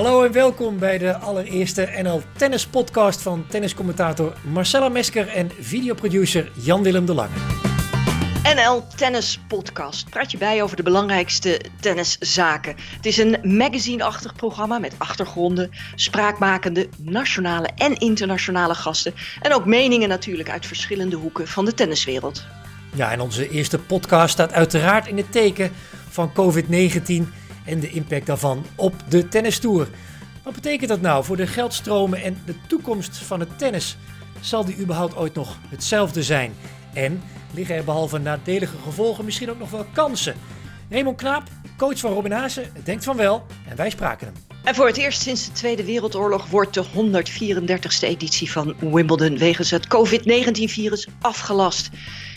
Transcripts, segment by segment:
Hallo en welkom bij de allereerste NL Tennis Podcast van tenniscommentator Marcella Mesker en videoproducer Jan-Willem de Lange. NL Tennis Podcast praat je bij over de belangrijkste tenniszaken. Het is een magazine-achtig programma met achtergronden, spraakmakende nationale en internationale gasten en ook meningen natuurlijk uit verschillende hoeken van de tenniswereld. Ja, en onze eerste podcast staat uiteraard in het teken van COVID-19 en de impact daarvan op de tennistour. Wat betekent dat nou voor de geldstromen en de toekomst van het tennis? Zal die überhaupt ooit nog hetzelfde zijn? En liggen er behalve nadelige gevolgen misschien ook nog wel kansen? Raymond Knaap, coach van Robin Haase, denkt van wel en wij spraken hem. En voor het eerst sinds de Tweede Wereldoorlog wordt de 134ste editie van Wimbledon wegens het COVID-19-virus afgelast.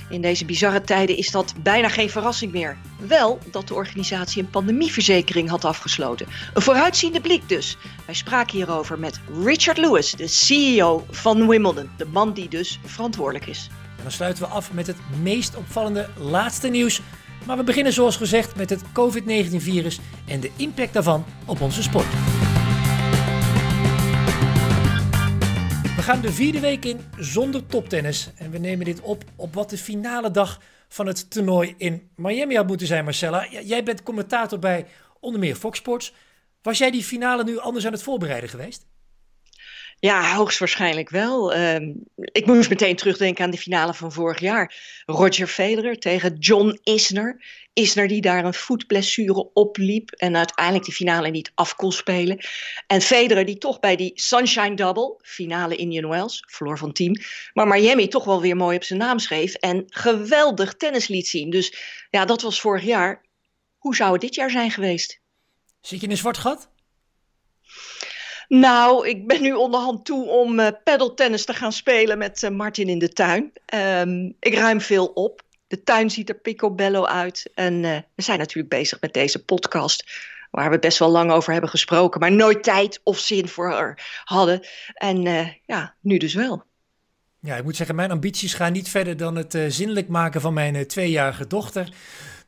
In deze bizarre tijden is dat bijna geen verrassing meer. Wel dat de organisatie een pandemieverzekering had afgesloten. Een vooruitziende blik dus. Wij spraken hierover met Richard Lewis, de CEO van Wimbledon. De man die dus verantwoordelijk is. En dan sluiten we af met het meest opvallende laatste nieuws. Maar we beginnen zoals gezegd met het COVID-19-virus en de impact daarvan op onze sport. We gaan de vierde week in zonder toptennis. En we nemen dit op op wat de finale dag van het toernooi in Miami had moeten zijn, Marcella. Jij bent commentator bij onder meer Fox Sports. Was jij die finale nu anders aan het voorbereiden geweest? Ja, hoogstwaarschijnlijk wel. Uh, ik moest meteen terugdenken aan de finale van vorig jaar. Roger Federer tegen John Isner. Isner die daar een voetblessure opliep en uiteindelijk die finale niet af kon spelen. En Federer die toch bij die Sunshine Double, finale Indian Wells, verloor van team. Maar Miami toch wel weer mooi op zijn naam schreef en geweldig tennis liet zien. Dus ja, dat was vorig jaar. Hoe zou het dit jaar zijn geweest? Zit je in een zwart gat? Nou, ik ben nu onderhand toe om uh, paddeltennis te gaan spelen met uh, Martin in de tuin. Um, ik ruim veel op. De tuin ziet er picobello uit. En uh, we zijn natuurlijk bezig met deze podcast. Waar we best wel lang over hebben gesproken. Maar nooit tijd of zin voor hadden. En ja, nu dus wel. Ja, ik moet zeggen, mijn ambities gaan niet verder dan het zinnelijk maken van mijn tweejarige dochter.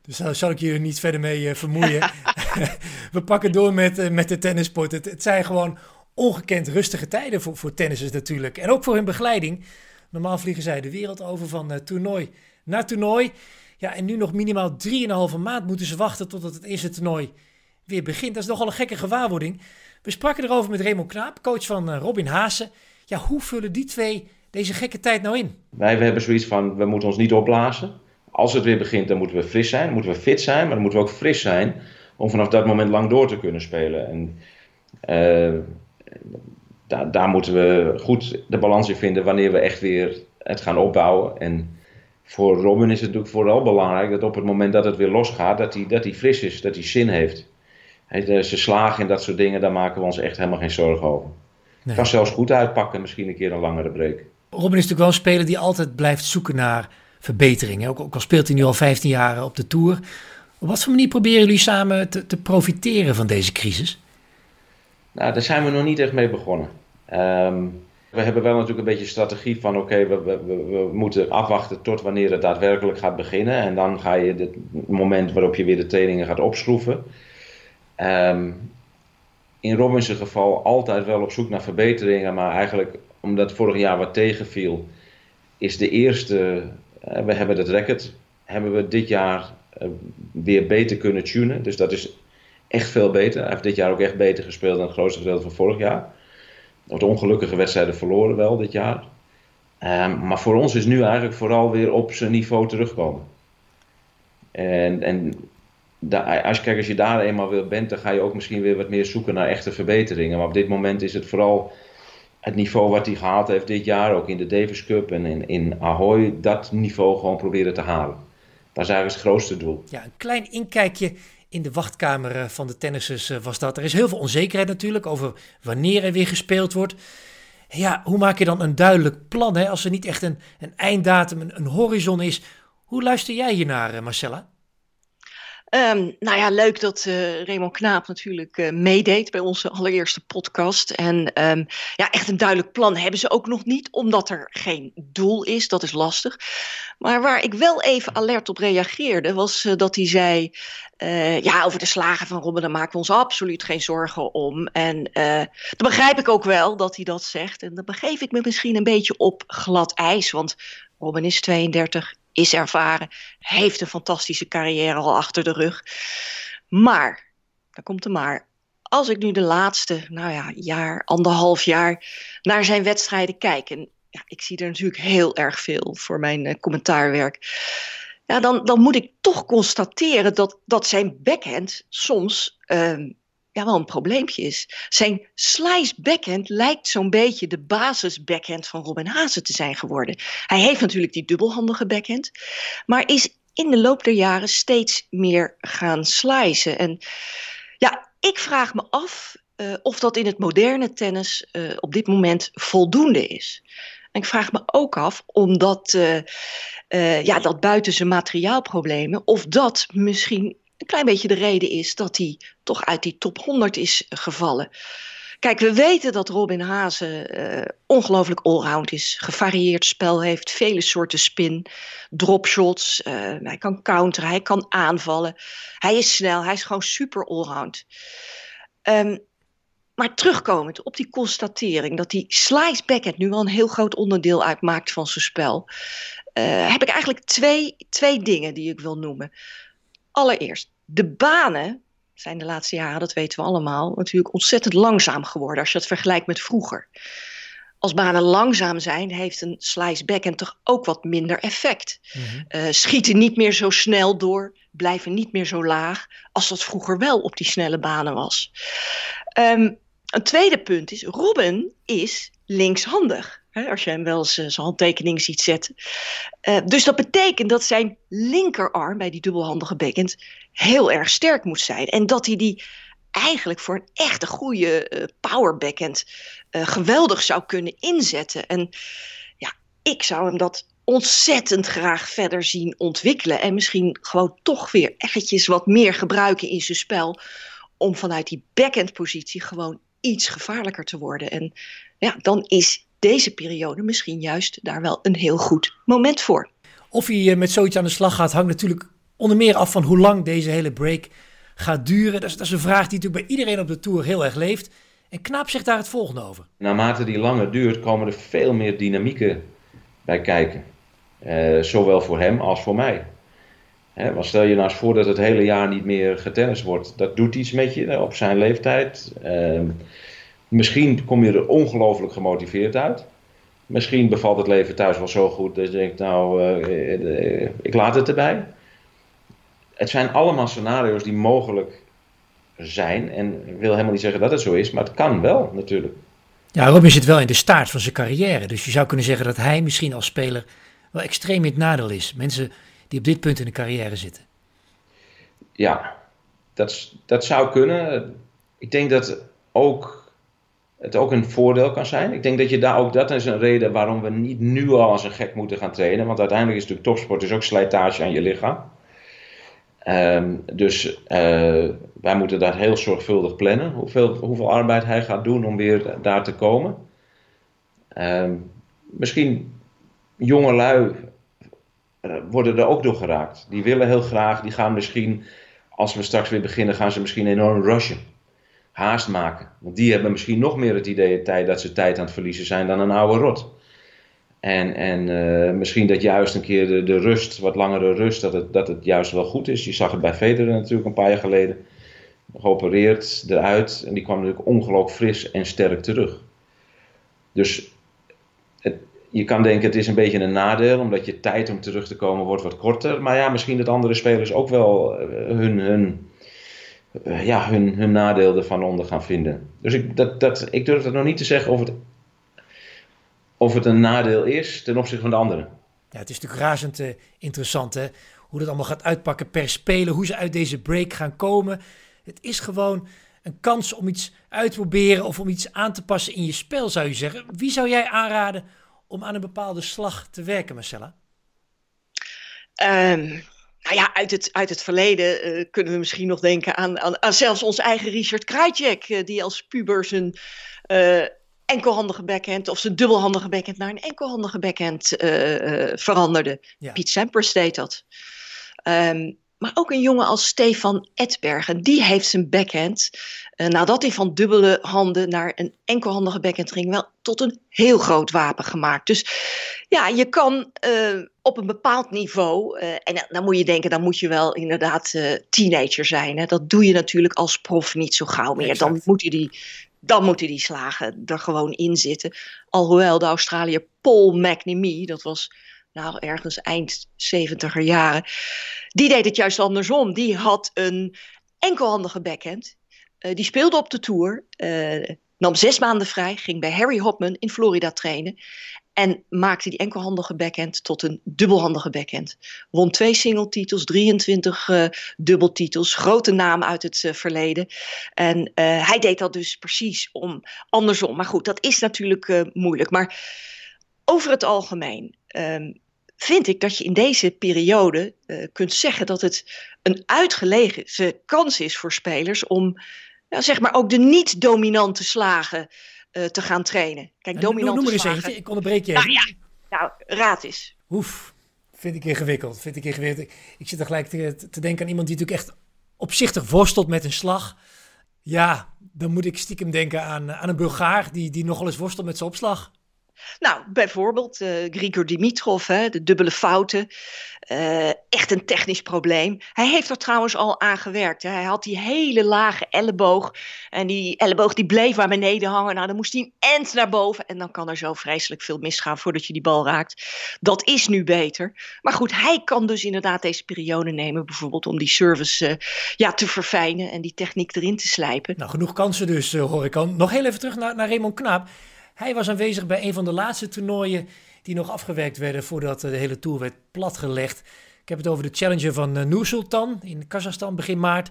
Dus daar zal ik je er niet verder mee vermoeien. we pakken door met, met de tennisport. Het, het zijn gewoon ongekend rustige tijden voor, voor tennissers natuurlijk. En ook voor hun begeleiding. Normaal vliegen zij de wereld over van uh, toernooi naar toernooi. Ja, en nu nog minimaal 3,5 maand moeten ze wachten totdat het eerste toernooi weer begint. Dat is nogal een gekke gewaarwording. We spraken erover met Raymond Knaap, coach van uh, Robin Haase. Ja, hoe vullen die twee deze gekke tijd nou in? Wij hebben zoiets van, we moeten ons niet opblazen. Als het weer begint, dan moeten we fris zijn, dan moeten we fit zijn, maar dan moeten we ook fris zijn om vanaf dat moment lang door te kunnen spelen. En uh, daar, daar moeten we goed de balans in vinden wanneer we echt weer het gaan opbouwen. En voor Robin is het natuurlijk vooral belangrijk dat op het moment dat het weer losgaat, dat hij, dat hij fris is, dat hij zin heeft. He, ze slagen en dat soort dingen, daar maken we ons echt helemaal geen zorgen over. Nee. Kan zelfs goed uitpakken, misschien een keer een langere break. Robin is natuurlijk wel een speler die altijd blijft zoeken naar verbetering. Ook, ook al speelt hij nu al 15 jaar op de Tour. Op wat voor manier proberen jullie samen te, te profiteren van deze crisis? Nou, daar zijn we nog niet echt mee begonnen. Um, we hebben wel natuurlijk een beetje strategie van oké, we, we, moeten afwachten tot wanneer het daadwerkelijk gaat beginnen. En dan ga je het moment waarop je weer de trainingen gaat opschroeven. Um, in Robin's geval altijd wel op zoek naar verbeteringen, maar eigenlijk omdat vorig jaar wat tegenviel, is de eerste, uh, we hebben het record, hebben we dit jaar uh, weer beter kunnen tunen. Dus dat is echt veel beter. Hij heeft dit jaar ook echt beter gespeeld dan het grootste gedeelte van vorig jaar. Wat ongelukkige wedstrijden verloren wel dit jaar. Um, maar voor ons is nu eigenlijk vooral weer op zijn niveau terugkomen. En, en da, als, kijk, als je daar eenmaal weer bent, dan ga je ook misschien weer wat meer zoeken naar echte verbeteringen. Maar op dit moment is het vooral het niveau wat hij gehaald heeft dit jaar, ook in de Davis Cup en in, in Ahoy, dat niveau gewoon proberen te halen. Dat is eigenlijk het grootste doel. Ja, een klein inkijkje in de wachtkamer eh, van de tennissers eh, was dat. Er is heel veel onzekerheid natuurlijk over wanneer er weer gespeeld wordt. Ja, hoe maak je dan een duidelijk plan hè, als er niet echt een, een einddatum, een, horizon is? Hoe luister jij hiernaar, eh, Marcella? Um, nou ja, leuk dat uh, Raymond Knaap natuurlijk uh, meedeed bij onze allereerste podcast. En um, ja, echt een duidelijk plan hebben ze ook nog niet, omdat er geen doel is. Dat is lastig. Maar waar ik wel even alert op reageerde, was uh, dat hij zei... ja, over de slagen van Robben, daar maken we ons absoluut geen zorgen om. En dan begrijp ik ook wel dat hij dat zegt. En dan begeef ik me misschien een beetje op glad ijs, want Robben is 32, is ervaren, heeft een fantastische carrière al achter de rug. Maar, daar komt de maar, als ik nu de laatste, nou ja, jaar, anderhalf jaar naar zijn wedstrijden kijk, en ja, ik zie er natuurlijk heel erg veel voor mijn uh, commentaarwerk, ja, dan, dan moet ik toch constateren dat, dat zijn backhand soms uh, ja, wel een probleempje is. Zijn slice backhand lijkt zo'n beetje de basis backhand van Robin Hazen te zijn geworden. Hij heeft natuurlijk die dubbelhandige backhand, maar is in de loop der jaren steeds meer gaan slicen. En ja, ik vraag me af uh, of dat in het moderne tennis uh, op dit moment voldoende is. En ik vraag me ook af, omdat uh, ja, dat buiten zijn materiaalproblemen, of dat misschien een klein beetje de reden is dat hij toch uit die top 100 is gevallen. Kijk, we weten dat Robin Hazen uh, ongelooflijk allround is. Gevarieerd spel heeft, vele soorten spin, dropshots. Uh, hij kan counteren, hij kan aanvallen. Hij is snel, hij is gewoon super allround. Um, maar terugkomend op die constatering dat die slice backhand nu wel een heel groot onderdeel uitmaakt van zijn spel, uh, heb ik eigenlijk twee, twee dingen die ik wil noemen. Allereerst, de banen zijn de laatste jaren, dat weten we allemaal, natuurlijk ontzettend langzaam geworden als je het vergelijkt met vroeger. Als banen langzaam zijn, heeft een slice backhand toch ook wat minder effect. Mm schieten niet meer zo snel door, blijven niet meer zo laag als dat vroeger wel op die snelle banen was. Um, een tweede punt is, Robin is linkshandig. Hè, als je hem wel eens uh, zijn handtekening ziet zetten. Uh, dus dat betekent dat zijn linkerarm bij die dubbelhandige backhand heel erg sterk moet zijn. En dat hij die eigenlijk voor een echte goede uh, power backhand geweldig zou kunnen inzetten. En ja, ik zou hem dat ontzettend graag verder zien ontwikkelen. En misschien gewoon toch weer eventjes wat meer gebruiken in zijn spel. Om vanuit die backhand positie gewoon iets gevaarlijker te worden. En ja, dan is deze periode misschien juist daar wel een heel goed moment voor. Of hij eh, met zoiets aan de slag gaat, hangt natuurlijk onder meer af van hoe lang deze hele break gaat duren. Dat is, dat is een vraag die natuurlijk bij iedereen op de Tour heel erg leeft. En Knaap zegt daar het volgende over. Naarmate die langer duurt, komen er veel meer dynamieken bij kijken. Uh, zowel voor hem als voor mij. Hè, want stel je nou eens voor dat het hele jaar niet meer getennist wordt. Dat doet iets met je op zijn leeftijd. Uh, misschien kom je er ongelooflijk gemotiveerd uit. Misschien bevalt het leven thuis wel zo goed dat je denkt, nou, uh, ik laat het erbij. Het zijn allemaal scenario's die mogelijk zijn. En ik wil helemaal niet zeggen dat het zo is, maar het kan wel natuurlijk. Ja, Robin zit wel in de staart van zijn carrière. Dus je zou kunnen zeggen dat hij misschien als speler wel extreem in het nadeel is. Mensen die op dit punt in de carrière zitten. Ja, dat, dat zou kunnen. Ik denk dat ook, het ook een voordeel kan zijn. Ik denk dat je daar ook, dat is een reden waarom we niet nu al als een gek moeten gaan trainen. Want uiteindelijk is natuurlijk topsport is ook slijtage aan je lichaam. Um, dus uh, wij moeten daar heel zorgvuldig plannen. Hoeveel, hoeveel arbeid hij gaat doen om weer daar te komen. Um, misschien jonge lui eh, worden er ook door geraakt. Die willen heel graag, die gaan misschien, als we straks weer beginnen, gaan ze misschien enorm rushen. Haast maken. Want die hebben misschien nog meer het idee dat ze tijd aan het verliezen zijn dan een oude rot. En, en uh, misschien dat juist een keer de, de rust, wat langere rust, dat het, dat het juist wel goed is. Je zag het bij Federer natuurlijk een paar jaar geleden. Geopereerd eruit en die kwam natuurlijk ongelooflijk fris en sterk terug. Dus het, je kan denken het is een beetje een nadeel, omdat je tijd om terug te komen wordt wat korter. Maar ja, misschien dat andere spelers ook wel eh, hun, hun, eh, ja, hun, hun nadeel ervan onder gaan vinden. Dus ik, dat, dat, ik durf het nog niet te zeggen of het, of het een nadeel is ten opzichte van de anderen. Ja, het is natuurlijk razend uh, interessant hè? hoe dat allemaal gaat uitpakken per speler, hoe ze uit deze break gaan komen. Het is gewoon een kans om iets uit te proberen of om iets aan te passen in je spel, zou je zeggen. Wie zou jij aanraden om aan een bepaalde slag te werken, Marcella? Um, nou ja, uit het, uit het verleden uh, kunnen we misschien nog denken aan, aan, aan zelfs onze eigen Richard Krajcek, uh, die als puber zijn uh, enkelhandige backhand of zijn dubbelhandige backhand naar een enkelhandige backhand veranderde. Ja. Piet Sampras deed dat. Um, maar ook een jongen als Stefan Edbergen, die heeft zijn backhand, nadat hij van dubbele handen naar een enkelhandige backhand ging, wel tot een heel groot wapen gemaakt. Dus ja, je kan uh, op een bepaald niveau, uh, en dan moet je denken, dan moet je wel inderdaad teenager zijn. Hè? Dat doe je natuurlijk als prof niet zo gauw meer. Exact. Dan moet je die dan moeten die slagen er gewoon in zitten. Alhoewel de Australiër Paul McNamee, dat was nou ergens eind 70er jaren, die deed het juist andersom. Die had een enkelhandige backhand. Die speelde op de tour, nam zes maanden vrij, ging bij Harry Hopman in Florida trainen. En maakte die enkelhandige backhand tot een dubbelhandige backhand. Won twee singletitels, 23 uh, dubbeltitels. Grote naam uit het uh, verleden. En uh, hij deed dat dus precies om andersom. Maar goed, dat is natuurlijk moeilijk. Maar over het algemeen um, vind ik dat je in deze periode kunt zeggen dat het een uitgelegen kans is voor spelers om nou, zeg maar ook de niet-dominante slagen uh, te gaan trainen. Kijk, dominante noem, noem maar eens eentje, ik onderbreek je nou, ja, nou, raad eens. Oef, vind ik ingewikkeld. Vind ik ingewikkeld. Ik zit er gelijk te, te denken aan iemand die natuurlijk echt opzichtig worstelt met een slag. Ja, dan moet ik stiekem denken aan, aan een Bulgaar die, die nogal eens worstelt met zijn opslag. Nou, bijvoorbeeld uh, Grigor Dimitrov, hè, de dubbele fouten. Uh, echt een technisch probleem. Hij heeft er trouwens al aan gewerkt. Hè. Hij had die hele lage elleboog. En die elleboog die bleef maar beneden hangen. Nou, dan moest hij een end naar boven. En dan kan er zo vreselijk veel misgaan voordat je die bal raakt. Dat is nu beter. Maar goed, hij kan dus inderdaad deze periode nemen. Bijvoorbeeld om die service uh, ja, te verfijnen. En die techniek erin te slijpen. Nou, genoeg kansen dus, hoor ik al. Nog heel even terug naar, naar Raymond Knaap. Hij was aanwezig bij een van de laatste toernooien die nog afgewerkt werden voordat de hele tour werd platgelegd. Ik heb het over de Challenger van uh, Sultan in Kazachstan begin maart.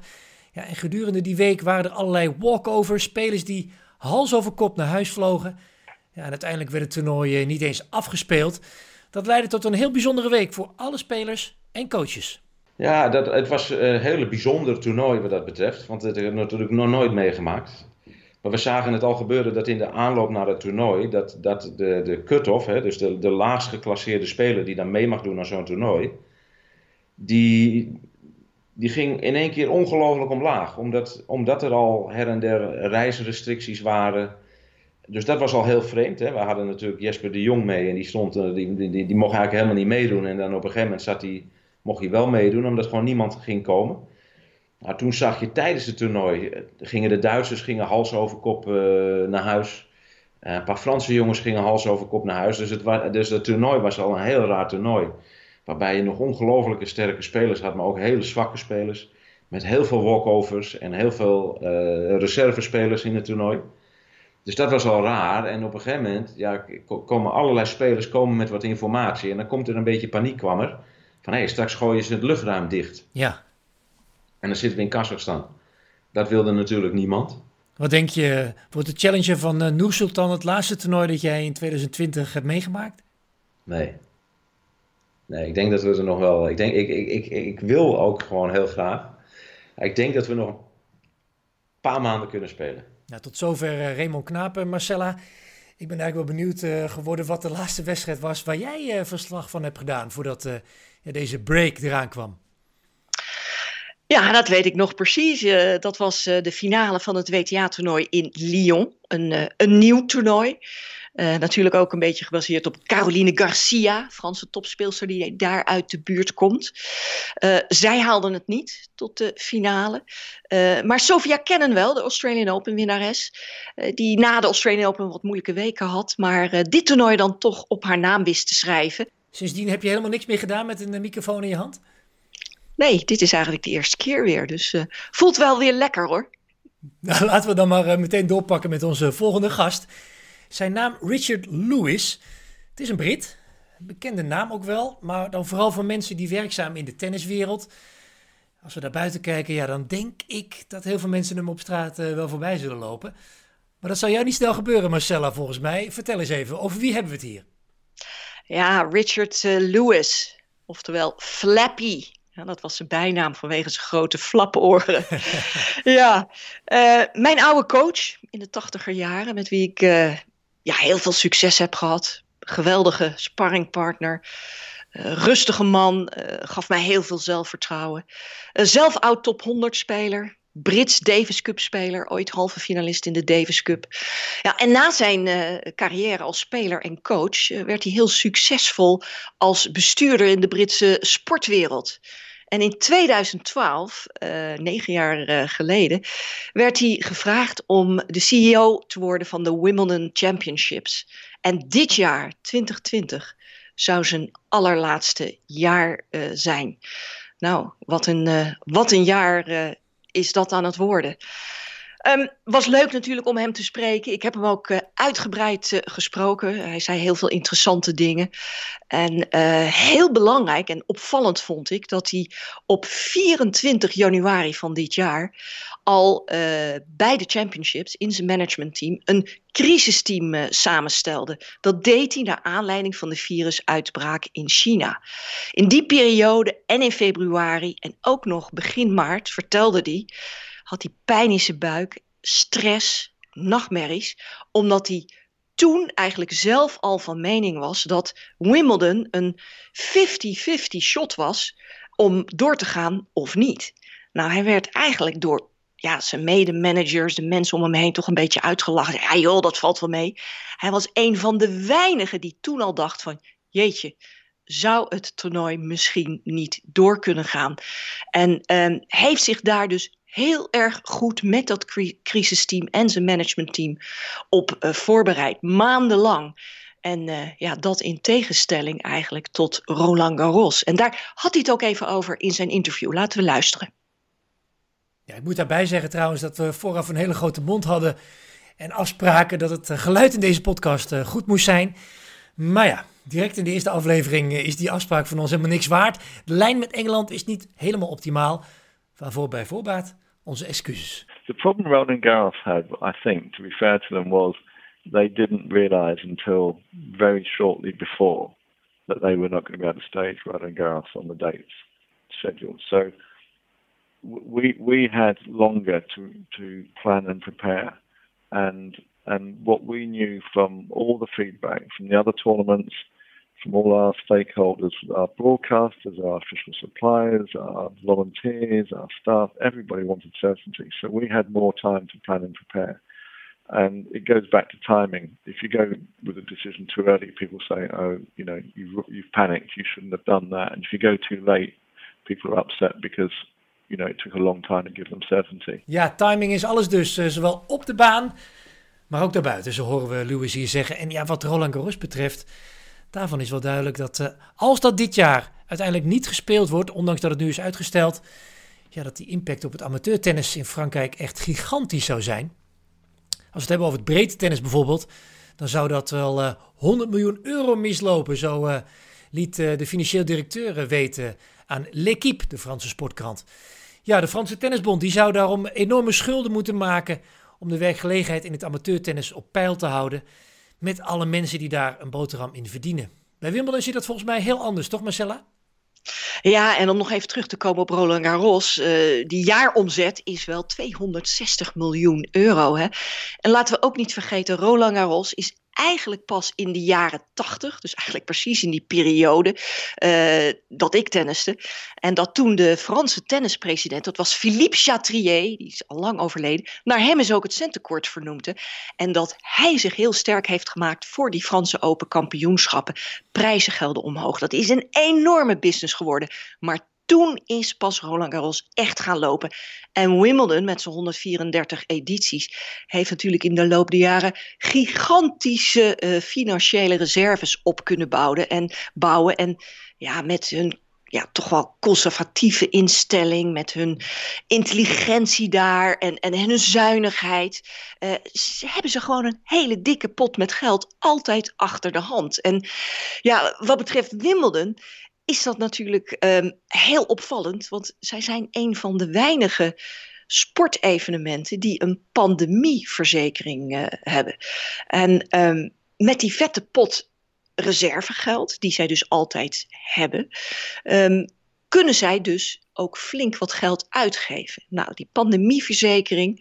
Ja, en gedurende die week waren er allerlei walkovers, spelers die hals over kop naar huis vlogen. Ja, en uiteindelijk werd het toernooi eh, niet eens afgespeeld. Dat leidde tot een heel bijzondere week voor alle spelers en coaches. Ja, dat, het was een hele bijzonder toernooi wat dat betreft. Want het heb ik natuurlijk nog nooit meegemaakt. Maar we zagen het al gebeuren dat in de aanloop naar het toernooi, dat, dat de, de cut-off, hè, dus de, de laagst geclasseerde speler die dan mee mag doen aan zo'n toernooi, die, die ging in één keer ongelooflijk omlaag. Omdat, omdat er al her en der reisrestricties waren. Dus dat was al heel vreemd. Hè. We hadden natuurlijk Jesper de Jong mee en die, stond, die, die, die, die mocht eigenlijk helemaal niet meedoen. En dan op een gegeven moment zat mocht hij wel meedoen, omdat gewoon niemand ging komen. Nou, toen zag je tijdens het toernooi, eh, gingen de Duitsers gingen hals over kop uh, naar huis. Uh, een paar Franse jongens gingen hals over kop naar huis. Dus het, dus het toernooi was al een heel raar toernooi. Waarbij je nog ongelofelijke sterke spelers had, maar ook hele zwakke spelers. Met heel veel walkovers en heel veel uh, reservespelers in het toernooi. Dus dat was al raar. En op een gegeven moment ja, komen allerlei spelers komen met wat informatie. En dan komt er een beetje paniek kwam er. Van hé, hey, straks gooien ze het luchtruim dicht. Ja. En dan zitten we in Kazachstan. Dat wilde natuurlijk niemand. Wat denk je, wordt de Challenger van uh, Noor Sultan het laatste toernooi dat jij in 2020 hebt meegemaakt? Nee. Nee, ik denk dat we er nog wel. Ik, denk, ik, ik, ik, ik wil ook gewoon heel graag. Ik denk dat we nog een paar maanden kunnen spelen. Nou, tot zover uh, Raymond Knapen, Marcella. Ik ben eigenlijk wel benieuwd uh, geworden wat de laatste wedstrijd was waar jij uh, verslag van hebt gedaan voordat ja, deze break eraan kwam. Ja, dat weet ik nog precies. Uh, dat was uh, de finale van het WTA-toernooi in Lyon. Een, uh, een nieuw toernooi. natuurlijk ook een beetje gebaseerd op Caroline Garcia, Franse topspeelster die daar uit de buurt komt. zij haalden het niet tot de finale. maar Sofia Kennen wel, de Australian Open winnares. die na de Australian Open wat moeilijke weken had. Maar dit toernooi dan toch op haar naam wist te schrijven. Sindsdien heb je helemaal niks meer gedaan met een microfoon in je hand? Nee, dit is eigenlijk de eerste keer weer. Dus uh, voelt wel weer lekker hoor. Nou, laten we dan maar uh, meteen doorpakken met onze volgende gast. Zijn naam Richard Lewis. Het is een Brit. Bekende naam ook wel. Maar dan vooral voor mensen die werkzaam in de tenniswereld. Als we daar buiten kijken, ja, dan denk ik dat heel veel mensen hem op straat uh, wel voorbij zullen lopen. Maar dat zal jou niet snel gebeuren, Marcella, volgens mij. Vertel eens even, over wie hebben we het hier? Ja, Richard Lewis. Oftewel Flappy Ja, dat was zijn bijnaam vanwege zijn grote flaporen. ja, uh, mijn oude coach in de tachtiger jaren, met wie ik uh, ja, heel veel succes heb gehad. Geweldige sparringpartner. Uh, rustige man, gaf mij heel veel zelfvertrouwen. zelf oud top 100 speler. Brits Davis Cup speler, ooit halve finalist in de Davis Cup. Ja, en na zijn uh, carrière als speler en coach uh, werd hij heel succesvol als bestuurder in de Britse sportwereld. En in 2012, uh, negen jaar geleden, werd hij gevraagd om de CEO te worden van de Wimbledon Championships. En dit jaar, 2020, zou zijn allerlaatste jaar zijn. Nou, wat een, wat een jaar is dat aan het worden. Um, was leuk natuurlijk om hem te spreken. Ik heb hem ook uh, uitgebreid uh, gesproken. Hij zei heel veel interessante dingen. En uh, heel belangrijk en opvallend vond ik dat hij op 24 januari van dit jaar al bij de championships in zijn managementteam een crisisteam samenstelde. Dat deed hij naar aanleiding van de virusuitbraak in China. In die periode en in februari en ook nog begin maart vertelde hij had hij pijn in zijn buik, stress, nachtmerries, omdat hij toen eigenlijk zelf al van mening was dat Wimbledon een 50-50 shot was om door te gaan of niet. Nou, hij werd eigenlijk door ja, zijn mede-managers, de mensen om hem heen, toch een beetje uitgelachen. Ja joh, dat valt wel mee. Hij was een van de weinigen die toen al dacht van, jeetje, zou het toernooi misschien niet door kunnen gaan? En eh, heeft zich daar dus heel erg goed met dat crisisteam en zijn managementteam op uh, voorbereid, maandenlang. En uh, ja, dat in tegenstelling eigenlijk tot Roland Garros. En daar had hij het ook even over in zijn interview. Laten we luisteren. Ja, ik moet daarbij zeggen trouwens dat we vooraf een hele grote mond hadden en afspraken dat het eh, geluid in deze podcast goed moest zijn. Maar ja, direct in de eerste aflevering is die afspraak van ons helemaal niks waard. De lijn met Engeland is niet helemaal optimaal. Waarvoor bij voorbaat onze excuses. The problem Roland Garros had, I think, to be fair to them, was they didn't realise until very shortly before that they were not going to be able to stage Roland Garros on the dates scheduled. So we we had longer to to plan and prepare, and and what we knew from all the feedback from the other tournaments from all our stakeholders, our broadcasters, our official suppliers, our volunteers, our staff, everybody wanted certainty. So we had more time to plan and prepare. And it goes back to timing. If you go with a decision too early, people say, oh, you know, you've, you've panicked, you shouldn't have done that. And if you go too late, people are upset because you know, it took a long time to give them certainty. Ja, timing is alles dus, uh, zowel op de baan, maar ook daarbuiten, zo horen we Lewis hier zeggen. En ja, wat Roland Garros betreft, Daarvan is wel duidelijk dat uh, als dat dit jaar uiteindelijk niet gespeeld wordt, ondanks dat het nu is uitgesteld, ja, dat die impact op het amateurtennis in Frankrijk echt gigantisch zou zijn. Als we het hebben over het breedte tennis bijvoorbeeld, dan zou dat wel uh, eh, 100 miljoen euro mislopen. Zo uh, liet de financieel directeur weten aan L'Equipe, de Franse sportkrant. Ja, de Franse Tennisbond die zou daarom enorme schulden moeten maken om de werkgelegenheid in het amateurtennis op peil te houden met alle mensen die daar een boterham in verdienen. Bij Wimbledon zit dat volgens mij heel anders, toch Marcella? Ja, en om nog even terug te komen op Roland Garros. Uh, die jaaromzet is wel 260 miljoen euro. Hè? En laten we ook niet vergeten, Roland Garros is eigenlijk pas in de jaren tachtig, dus eigenlijk precies in die periode uh, dat ik tenniste. En dat toen de Franse tennispresident, dat was Philippe Chatrier, die is al lang overleden, naar hem is ook het centenkort vernoemd. En dat hij zich heel sterk heeft gemaakt voor die Franse open kampioenschappen. Prijzen gelden omhoog. Dat is een enorme business geworden. Maar toen is pas Roland Garros echt gaan lopen. En Wimbledon met zijn 134 edities heeft natuurlijk in de loop der jaren gigantische uh, financiële reserves op kunnen bouwen. En, bouwen. en ja, met hun ja, toch wel conservatieve instelling, met hun intelligentie daar en, en hun zuinigheid, uh, hebben ze gewoon een hele dikke pot met geld altijd achter de hand. En ja, wat betreft Wimbledon is dat natuurlijk um, heel opvallend, want zij zijn een van de weinige sportevenementen die een pandemieverzekering uh, hebben. En um, met die vette pot reservegeld, die zij dus altijd hebben, um, kunnen zij dus ook flink wat geld uitgeven. Nou, die pandemieverzekering,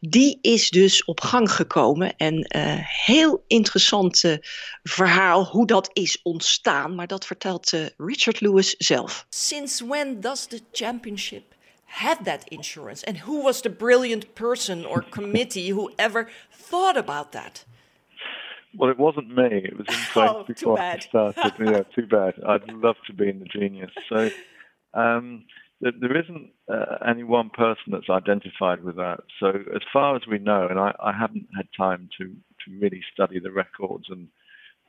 die is dus op gang gekomen. En uh, heel interessant uh, verhaal hoe dat is ontstaan. Maar dat vertelt uh, Richard Lewis zelf. Since when does the championship have that insurance? And who was the brilliant person or committee who ever thought about that? Well, it wasn't me. It was in place oh, before I started. yeah, too bad. I'd love to be in the genius. So um, there, there isn't uh, any one person that's identified with that. So as far as we know, and I, I haven't had time to, to really study the records, and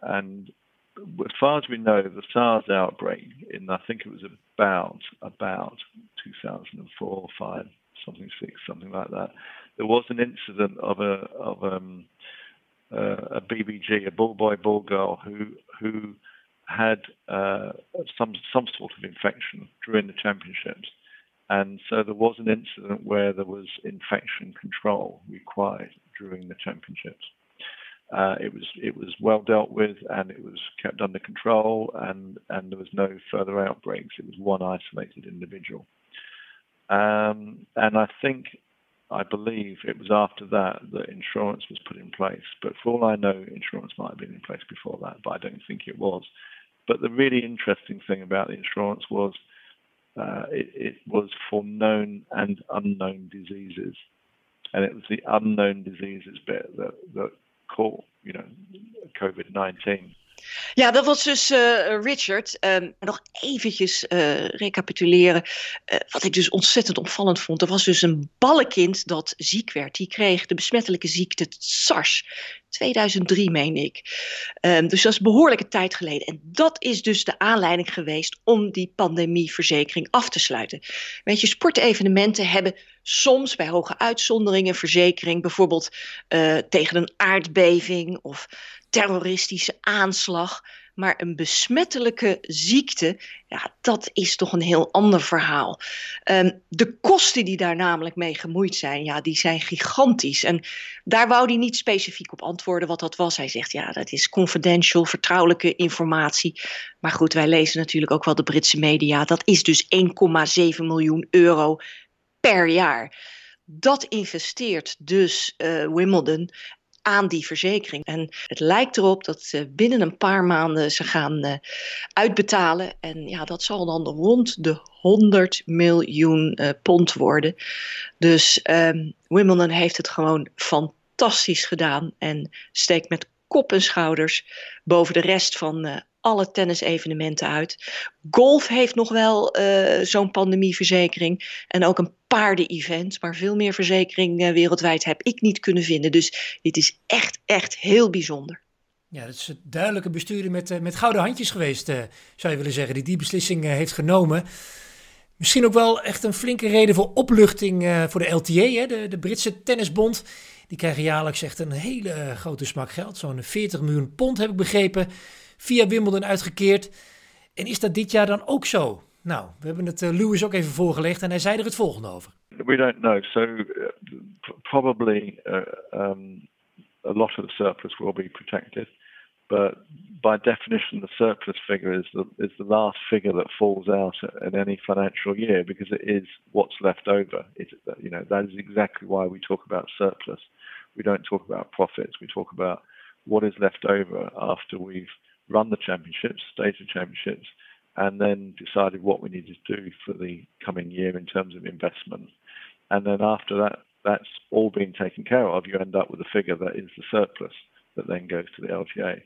and as far as we know, the SARS outbreak in I think it was about about 2004 or five, something six, something like that. There was an incident of a of um, uh, a BBG, a bull boy, bull girl, who who had uh, some some sort of infection during the championships, and so there was an incident where there was infection control required during the championships. Uh, it was it was well dealt with and it was kept under control and and there was no further outbreaks. It was one isolated individual, um, and I think I believe it was after that that insurance was put in place. But for all I know, insurance might have been in place before that, but I don't think it was. But the really interesting thing about the insurance was uh, it, it was for known and unknown diseases. And it was the unknown diseases bit that, that caught, you know, COVID 19. Ja, dat was dus uh, Richard. Um, nog eventjes uh, recapituleren. Uh, wat ik dus ontzettend opvallend vond. Er was dus een ballenkind dat ziek werd. Die kreeg de besmettelijke ziekte SARS. 2003 meen ik. Um, dus dat is behoorlijke tijd geleden. En dat is dus de aanleiding geweest om die pandemieverzekering af te sluiten. Weet je, sportevenementen hebben soms bij hoge uitzonderingen verzekering. Bijvoorbeeld tegen een aardbeving of terroristische aanslag. Maar een besmettelijke ziekte, ja, dat is toch een heel ander verhaal. Um, de kosten die daar namelijk mee gemoeid zijn, ja, die zijn gigantisch. En daar wou hij niet specifiek op antwoorden wat dat was. Hij zegt, ja, dat is confidential, vertrouwelijke informatie. Maar goed, wij lezen natuurlijk ook wel de Britse media. Dat is dus 1,7 miljoen euro per jaar. Dat investeert dus uh, Wimbledon aan die verzekering. En het lijkt erop dat ze binnen een paar maanden ze gaan uh, uitbetalen. En ja, dat zal dan rond de 100 miljoen uh, pond worden. Dus um, Wimbledon heeft het gewoon fantastisch gedaan en steekt met kop en schouders boven de rest van uh, alle tennisevenementen uit. Golf heeft nog wel uh, zo'n pandemieverzekering en ook een paarden-event, maar veel meer verzekering uh, wereldwijd heb ik niet kunnen vinden. Dus dit is echt, echt heel bijzonder. Ja, dat is een duidelijke bestuurder met, uh, met gouden handjes geweest, zou je willen zeggen, die die beslissing heeft genomen. Misschien ook wel echt een flinke reden voor opluchting voor de LTA, hè, de, de Britse tennisbond. Die krijgen jaarlijks echt een hele grote smak geld. Zo'n 40 miljoen pond heb ik begrepen via Wimbledon uitgekeerd. En is dat dit jaar dan ook zo? Nou, we hebben het uh, Lewis ook even voorgelegd en hij zei er het volgende over. We don't know. So uh, probably uh, um, a lot of the surplus will be protected. But by definition, the surplus figure is the, is the last figure that falls out in any financial year because it is what's left over. It, you know, that is exactly why we talk about surplus. We don't talk about profits. We talk about what is left over after we've run the championships, stated championships, and then decided what we needed to do for the coming year in terms of investment. And then after that, that's all been taken care of. You end up with a figure that is the surplus that then goes to the LTA.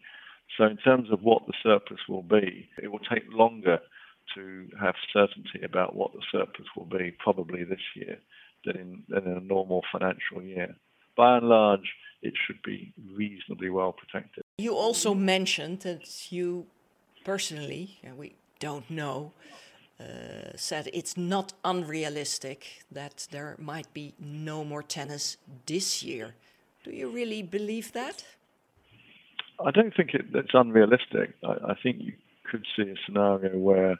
So, in terms of what the surplus will be, it will take longer to have certainty about what the surplus will be, probably this year, than in, than in a normal financial year. By and large, it should be reasonably well protected. You also mentioned that you personally, and we don't know, uh, said it's not unrealistic that there might be no more tennis this year. Do you really believe that? I don't think it, it's unrealistic. I, I think you could see a scenario where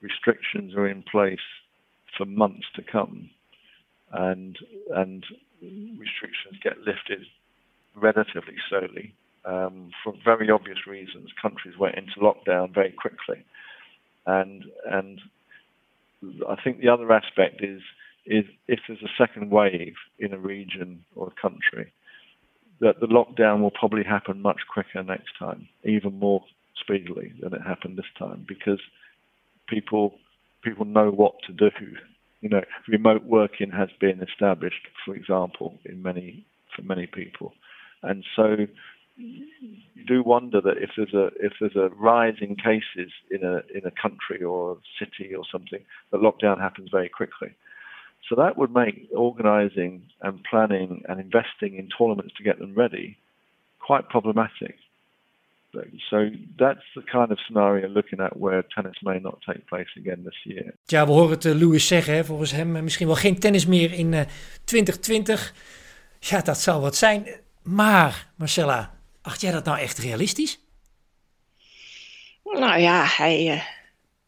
restrictions are in place for months to come, and and restrictions get lifted relatively slowly um, for very obvious reasons. Countries went into lockdown very quickly, and and I think the other aspect is is if there's a second wave in a region or a country, that the lockdown will probably happen much quicker next time, even more speedily than it happened this time, because people people know what to do. You know, remote working has been established, for example, in many for many people, and so do wonder that if there's a if there's a rise in cases in a in a country or a city or something, the lockdown happens very quickly. So that would make organizing and planning and investing in tournaments to get them ready quite problematic. So that's the kind of scenario looking at where tennis may not take place again this year. Ja, we horen het uh, Lewis zeggen, hè, volgens hem uh, misschien wel geen tennis meer in uh, 2020. Ja, dat zou wat zijn. Maar, Marcella, acht jij dat nou echt realistisch? Nou ja, hij uh,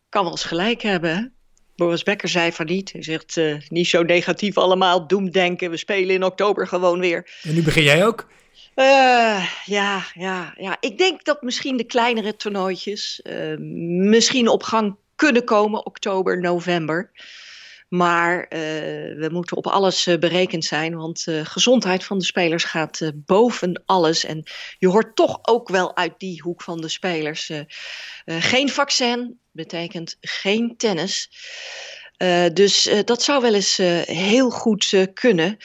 kan wel eens gelijk hebben. Boris Becker zei van niet. Hij zegt uh, niet zo negatief allemaal, doemdenken. We spelen in oktober gewoon weer. En nu begin jij ook? Uh, ja, ja, ja. Ik denk dat misschien de kleinere toernooitjes misschien op gang kunnen komen oktober, november. Maar uh, we moeten op alles uh, berekend zijn, want uh, gezondheid van de spelers gaat boven alles. En je hoort toch ook wel uit die hoek van de spelers. geen vaccin betekent geen tennis. dus dat zou wel eens heel goed kunnen.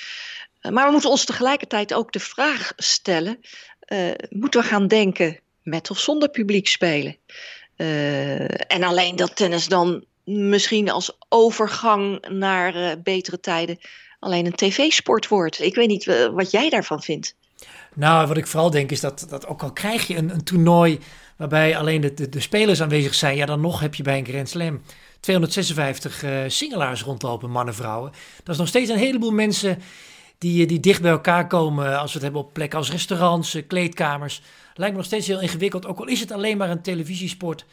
maar we moeten ons tegelijkertijd ook de vraag stellen: moeten we gaan denken met of zonder publiek spelen? en alleen dat tennis dan misschien als overgang naar uh, betere tijden alleen een tv-sport wordt. Ik weet niet uh, wat jij daarvan vindt. Nou, wat ik vooral denk is dat, dat ook al krijg je een, een toernooi waarbij alleen de, de, spelers aanwezig zijn, ja, dan nog heb je bij een Grand Slam 256 uh, singelaars rondlopen, mannen, vrouwen. Dat is nog steeds een heleboel mensen die, die dicht bij elkaar komen als we het hebben op plekken als restaurants, kleedkamers. Lijkt me nog steeds heel ingewikkeld, ook al is het alleen maar een televisiesport.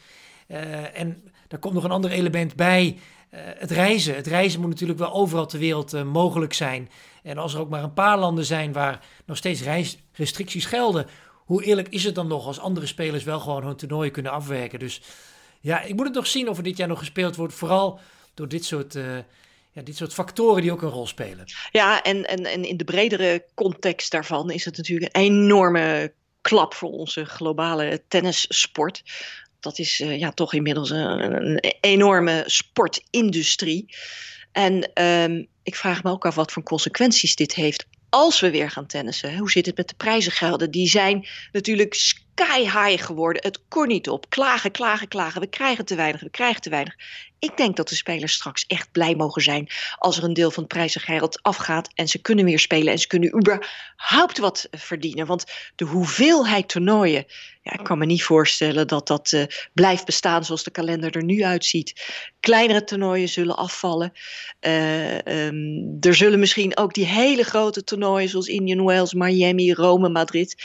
en daar komt nog een ander element bij. Uh, het reizen. Het reizen moet natuurlijk wel overal ter wereld uh, mogelijk zijn. En als er ook maar een paar landen zijn waar nog steeds reisrestricties gelden, hoe eerlijk is het dan nog als andere spelers wel gewoon hun toernooien kunnen afwerken? Dus ja, ik moet het nog zien of er dit jaar nog gespeeld wordt. Vooral door dit soort, uh, ja, dit soort factoren die ook een rol spelen. Ja, en, en, en in de bredere context daarvan is het natuurlijk een enorme klap voor onze globale tennissport dat is uh, ja, toch inmiddels een, enorme sportindustrie. En um, ik vraag me ook af wat voor consequenties dit heeft als we weer gaan tennissen. Hoe zit het met de prijzengelden? Die zijn natuurlijk sky high geworden. Het kon niet op. Klagen, klagen, klagen. We krijgen te weinig, we krijgen te weinig. Ik denk dat de spelers straks echt blij mogen zijn als er een deel van het prijzengeld afgaat en ze kunnen weer spelen en ze kunnen überhaupt wat verdienen. Want de hoeveelheid toernooien, ja, ik kan me niet voorstellen dat dat uh, blijft bestaan zoals de kalender er nu uitziet. Kleinere toernooien zullen afvallen. Uh, um, er zullen misschien ook die hele grote toernooien zoals Indian Wells, Miami, Rome, Madrid.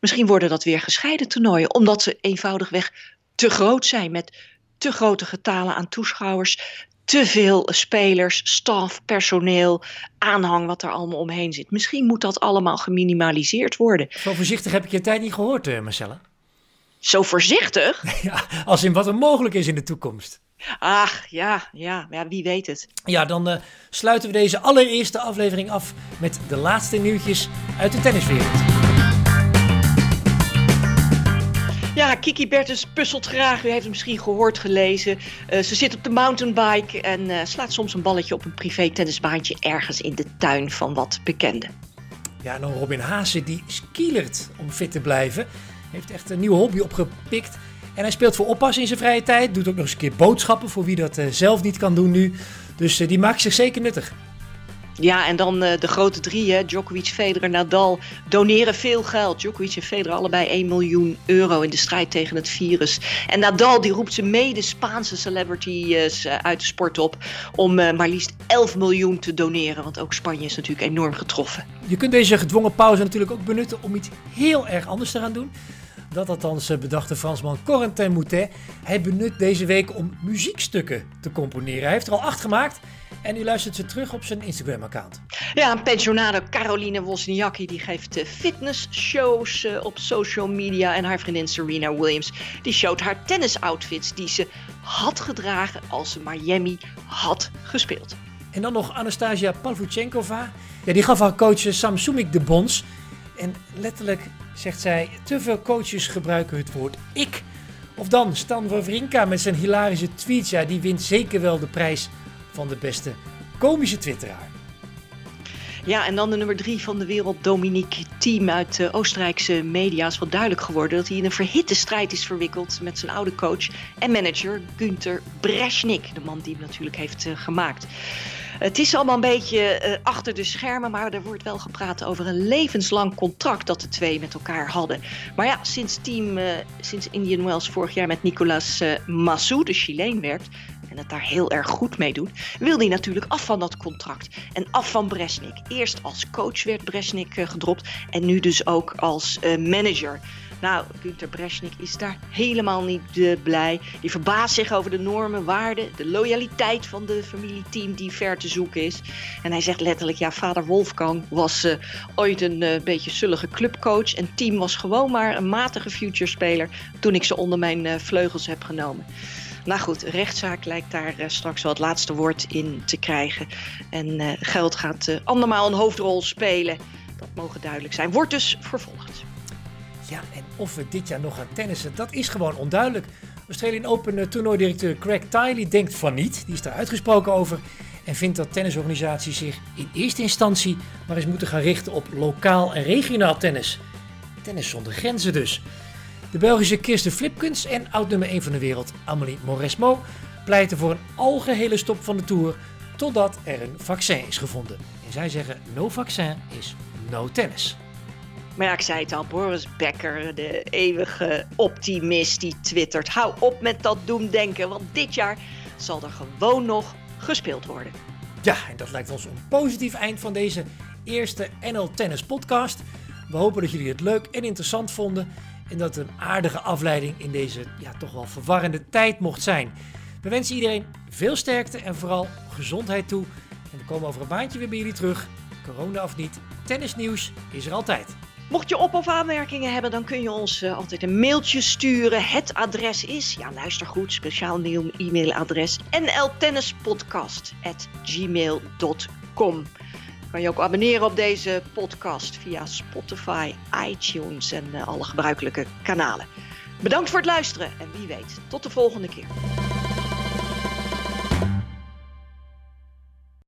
Misschien worden dat weer gescheiden toernooien, omdat ze eenvoudigweg te groot zijn met te grote getalen aan toeschouwers, te veel spelers, staf, personeel, aanhang wat er allemaal omheen zit. Misschien moet dat allemaal geminimaliseerd worden. Zo voorzichtig heb ik je tijd niet gehoord, uh, Marcella. Zo voorzichtig? Ja, als in wat er mogelijk is in de toekomst. Ach, ja, ja, ja wie weet het. Ja, dan uh, sluiten we deze allereerste aflevering af met de laatste nieuwtjes uit de tenniswereld. Ja, Kiki Bertens puzzelt graag. U heeft het misschien gehoord, gelezen. Uh, ze zit op de mountainbike en uh, slaat soms een balletje op een privé tennisbaantje ergens in de tuin van wat bekenden. Ja, en dan Robin Haase die skilert om fit te blijven. Heeft echt een nieuwe hobby opgepikt. En hij speelt voor oppas in zijn vrije tijd. Doet ook nog eens een keer boodschappen voor wie dat uh, zelf niet kan doen nu. Dus die maakt zich zeker nuttig. Ja, en dan uh, de grote drie, hè, Djokovic, Federer, Nadal, doneren veel geld. Djokovic en Federer allebei 1 miljoen euro in de strijd tegen het virus. En Nadal die roept zijn mede Spaanse celebrities uh, uit de sport op om uh, maar liefst 11 miljoen te doneren. Want ook Spanje is natuurlijk enorm getroffen. Je kunt deze gedwongen pauze natuurlijk ook benutten om iets heel erg anders te gaan doen. Dat althans bedacht de Fransman Corentin Moutet. Hij benut deze week om muziekstukken te componeren. Hij heeft er al acht gemaakt. En u luistert ze terug op zijn Instagram-account. Ja, een pensionado Caroline Wozniacki die geeft eh, fitnessshows uh, op social media. En haar vriendin Serena Williams die showt haar tennisoutfits die ze had gedragen als ze Miami had gespeeld. En dan nog Anastasia Pavluchenkova. Ja, die gaf haar coach Sam Sumik de bons. En letterlijk zegt zij, te veel coaches gebruiken het woord ik. Of dan Stan Wawrinka met zijn hilarische tweets. Ja, die wint zeker wel de prijs van de beste komische twitteraar. Ja, en dan de nummer drie van de wereld, Dominique Thiem uit de Oostenrijkse media. is wel duidelijk geworden dat hij in een verhitte strijd is verwikkeld met zijn oude coach en manager Günther Breschnik. De man die hem natuurlijk heeft uh, gemaakt. Het is allemaal een beetje uh, achter de schermen, maar er wordt wel gepraat over een levenslang contract dat de twee met elkaar hadden. Maar ja, sinds team, sinds Indian Wells vorig jaar met Nicolas Massou, de Chileen, werkt en het daar heel erg goed mee doet, wil hij natuurlijk af van dat contract en af van Bresnik. Eerst als coach werd Bresnik gedropt en nu dus ook als manager. Nou, Günter Breschnik is daar helemaal niet blij. Die verbaast zich over de normen, waarden, de loyaliteit van de familieteam die ver te zoeken is. En hij zegt letterlijk, ja, vader Wolfgang was uh, ooit een beetje sullige clubcoach. En team was gewoon maar een matige future-speler toen ik ze onder mijn vleugels heb genomen. Nou goed, rechtszaak lijkt daar straks wel het laatste woord in te krijgen. En geld gaat andermaal een hoofdrol spelen. Dat mogen duidelijk zijn. Wordt dus vervolgd. Ja, en of we dit jaar nog gaan tennissen, dat is gewoon onduidelijk. Australian Open toernooidirecteur Craig Tiley denkt van niet. Die is daar uitgesproken over. En vindt dat tennisorganisaties zich in eerste instantie maar eens moeten gaan richten op lokaal en regionaal tennis. Tennis zonder grenzen dus. De Belgische Kirsten Flipkens en oud-nummer 1 van de wereld Amélie Mauresmo pleiten voor een algehele stop van de Tour totdat er een vaccin is gevonden. En zij zeggen no vaccin is no tennis. Maar ja, ik zei het al, Boris Becker, de eeuwige optimist die twittert. Hou op met dat doemdenken, want dit jaar zal er gewoon nog gespeeld worden. Ja, en dat lijkt ons een positief eind van deze eerste NL Tennis podcast. We hopen dat jullie het leuk en interessant vonden en dat het een aardige afleiding in deze ja, toch wel verwarrende tijd mocht zijn. We wensen iedereen veel sterkte en vooral gezondheid toe. En we komen over een maandje weer bij jullie terug. Corona of niet, tennisnieuws is er altijd. Mocht je op- of aanmerkingen hebben, dan kun je ons uh, altijd een mailtje sturen. Het adres is, ja luister goed, speciaal nieuw e-mailadres nltennispodcast.gmail.com kan je ook abonneren op deze podcast via Spotify, iTunes en uh, alle gebruikelijke kanalen. Bedankt voor het luisteren en wie weet, tot de volgende keer.